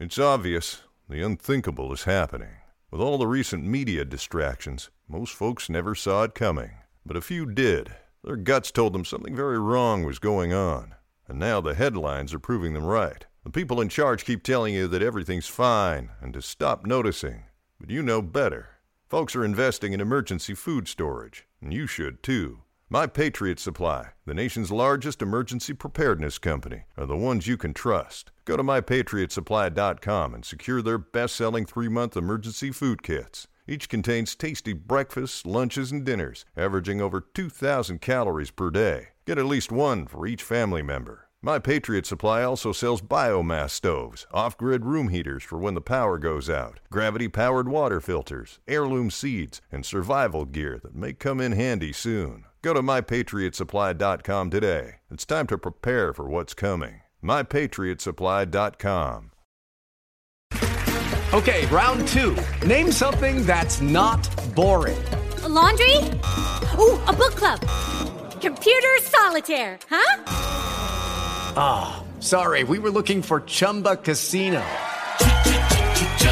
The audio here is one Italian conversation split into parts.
It's obvious the unthinkable is happening. With all the recent media distractions, most folks never saw it coming. But a few did. Their guts told them something very wrong was going on. And now the headlines are proving them right. The people in charge keep telling you that everything's fine and to stop noticing. But you know better. Folks are investing in emergency food storage, and you should too. My Patriot Supply, the nation's largest emergency preparedness company, are the ones you can trust. Go to mypatriotsupply.com and secure their best selling three month emergency food kits. Each contains tasty breakfasts, lunches, and dinners, averaging over 2,000 calories per day. Get at least one for each family member. My Patriot Supply also sells biomass stoves, off grid room heaters for when the power goes out, gravity powered water filters, heirloom seeds, and survival gear that may come in handy soon. Go to mypatriotsupply.com today. It's time to prepare for what's coming. mypatriotsupply.com. Okay, round two. Name something that's not boring. A laundry? Ooh, a book club. Computer solitaire, huh? Ah, oh, sorry, we were looking for Chumba Casino.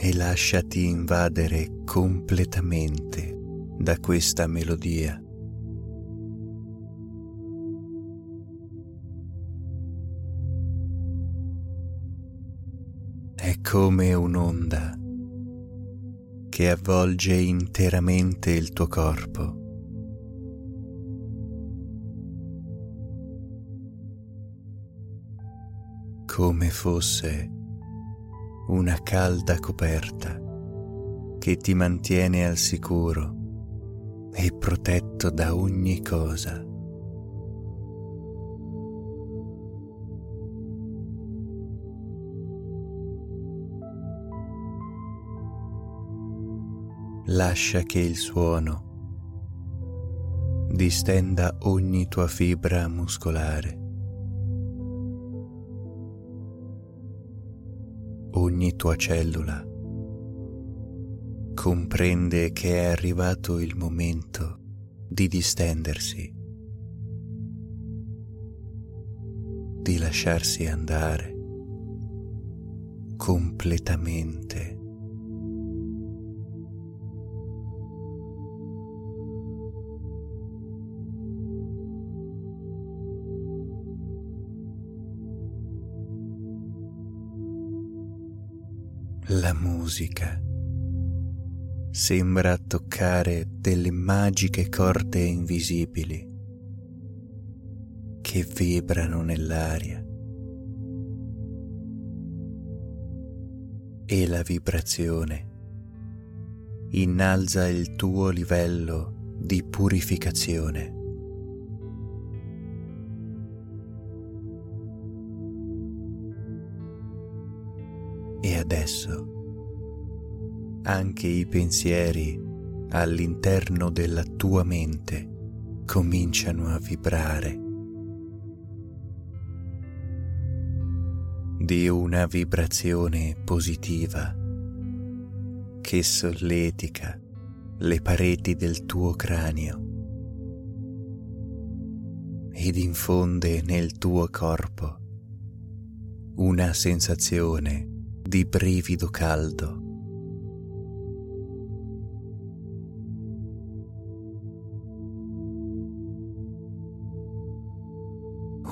e lasciati invadere completamente da questa melodia. È come un'onda che avvolge interamente il tuo corpo. Come fosse una calda coperta che ti mantiene al sicuro e protetto da ogni cosa. Lascia che il suono distenda ogni tua fibra muscolare ogni tua cellula comprende che è arrivato il momento di distendersi, di lasciarsi andare completamente. La musica sembra toccare delle magiche corde invisibili che vibrano nell'aria e la vibrazione innalza il tuo livello di purificazione. Adesso. Anche i pensieri all'interno della tua mente cominciano a vibrare. Di una vibrazione positiva che solletica le pareti del tuo cranio ed infonde nel tuo corpo una sensazione di brivido caldo.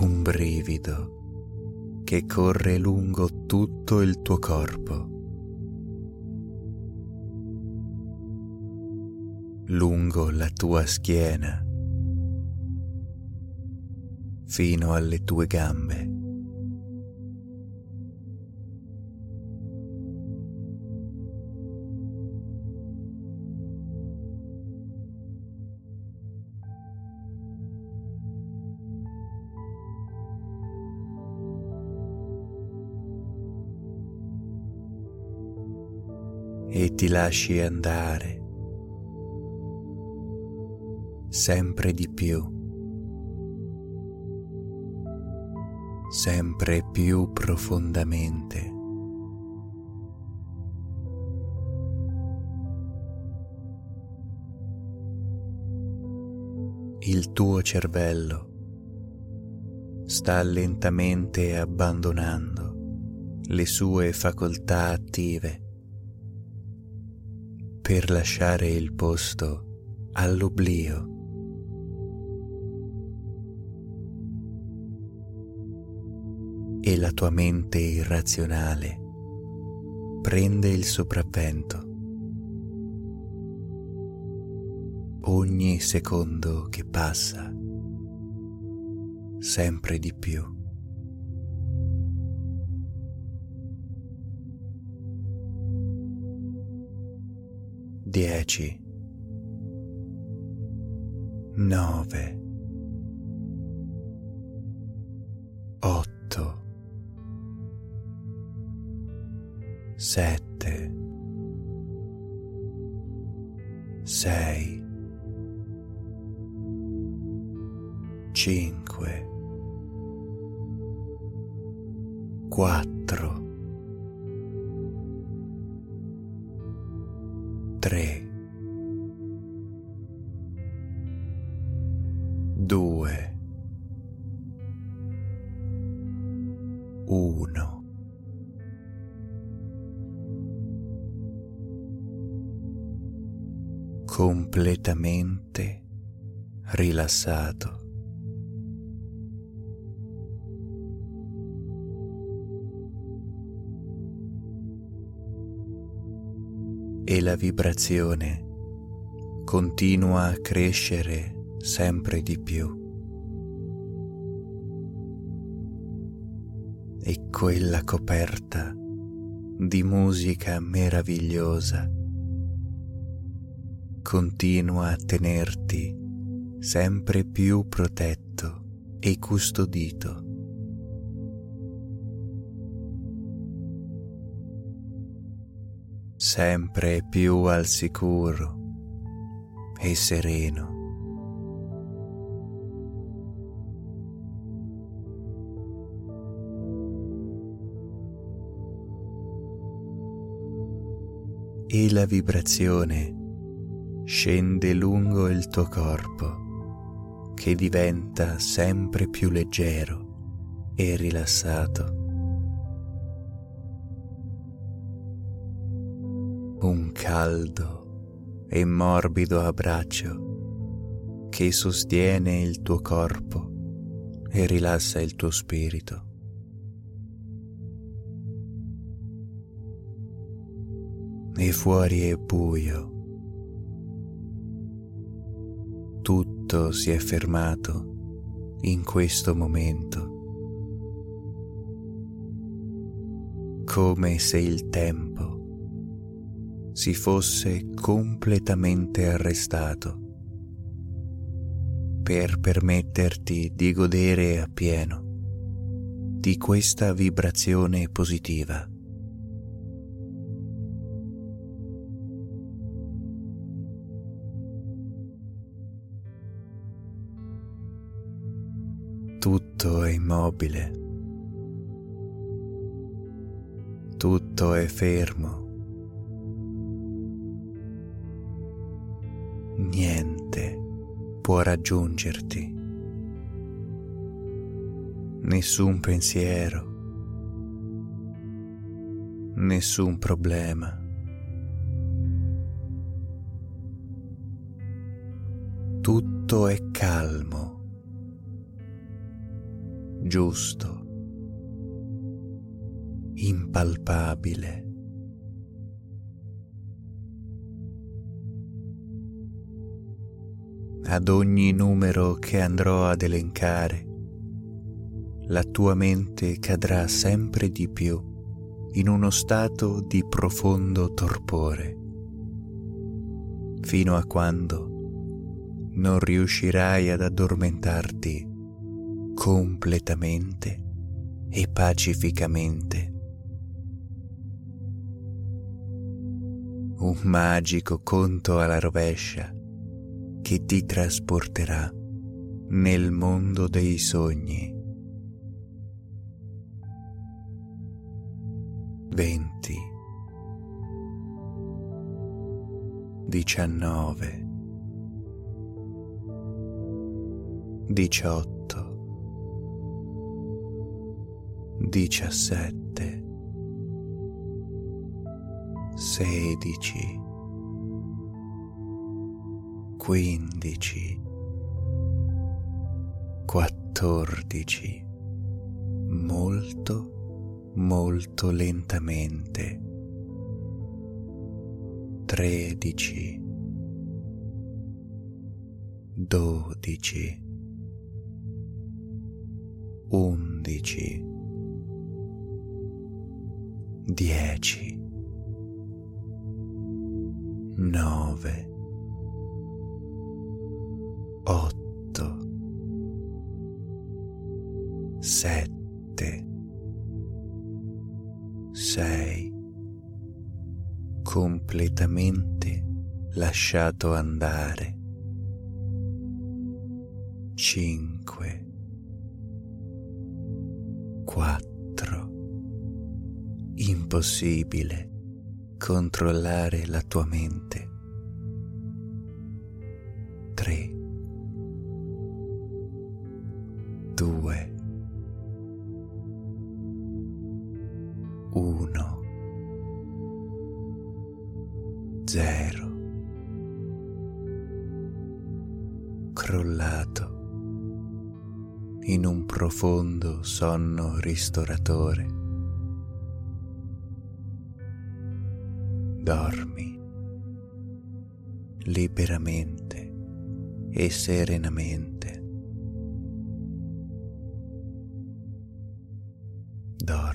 Un brivido che corre lungo tutto il tuo corpo. lungo la tua schiena fino alle tue gambe. Ti lasci andare. Sempre di più, sempre più profondamente. Il tuo cervello sta lentamente abbandonando le sue facoltà attive per lasciare il posto all'oblio. E la tua mente irrazionale prende il sopravvento. Ogni secondo che passa sempre di più. 10 9 8 7 6 5 4 2 1 completamente rilassato. E la vibrazione continua a crescere sempre di più. E quella coperta di musica meravigliosa continua a tenerti sempre più protetto e custodito. sempre più al sicuro e sereno. E la vibrazione scende lungo il tuo corpo che diventa sempre più leggero e rilassato. un caldo e morbido abbraccio che sostiene il tuo corpo e rilassa il tuo spirito. E fuori è buio. Tutto si è fermato in questo momento. come se il tempo si fosse completamente arrestato per permetterti di godere appieno di questa vibrazione positiva. Tutto è immobile, tutto è fermo. Niente può raggiungerti, nessun pensiero, nessun problema. Tutto è calmo, giusto, impalpabile. ad ogni numero che andrò ad elencare, la tua mente cadrà sempre di più in uno stato di profondo torpore, fino a quando non riuscirai ad addormentarti completamente e pacificamente. un magico conto alla rovescia che ti trasporterà nel mondo dei sogni. 20 19 18 17 16 15 14 molto molto lentamente. 13 12 11 10 9 8 7 6 completamente lasciato andare 5 4 impossibile controllare la tua mente. 3 2 1 0 crollato in un profondo sonno ristoratore. dormi liberamente e serenamente. Dormi.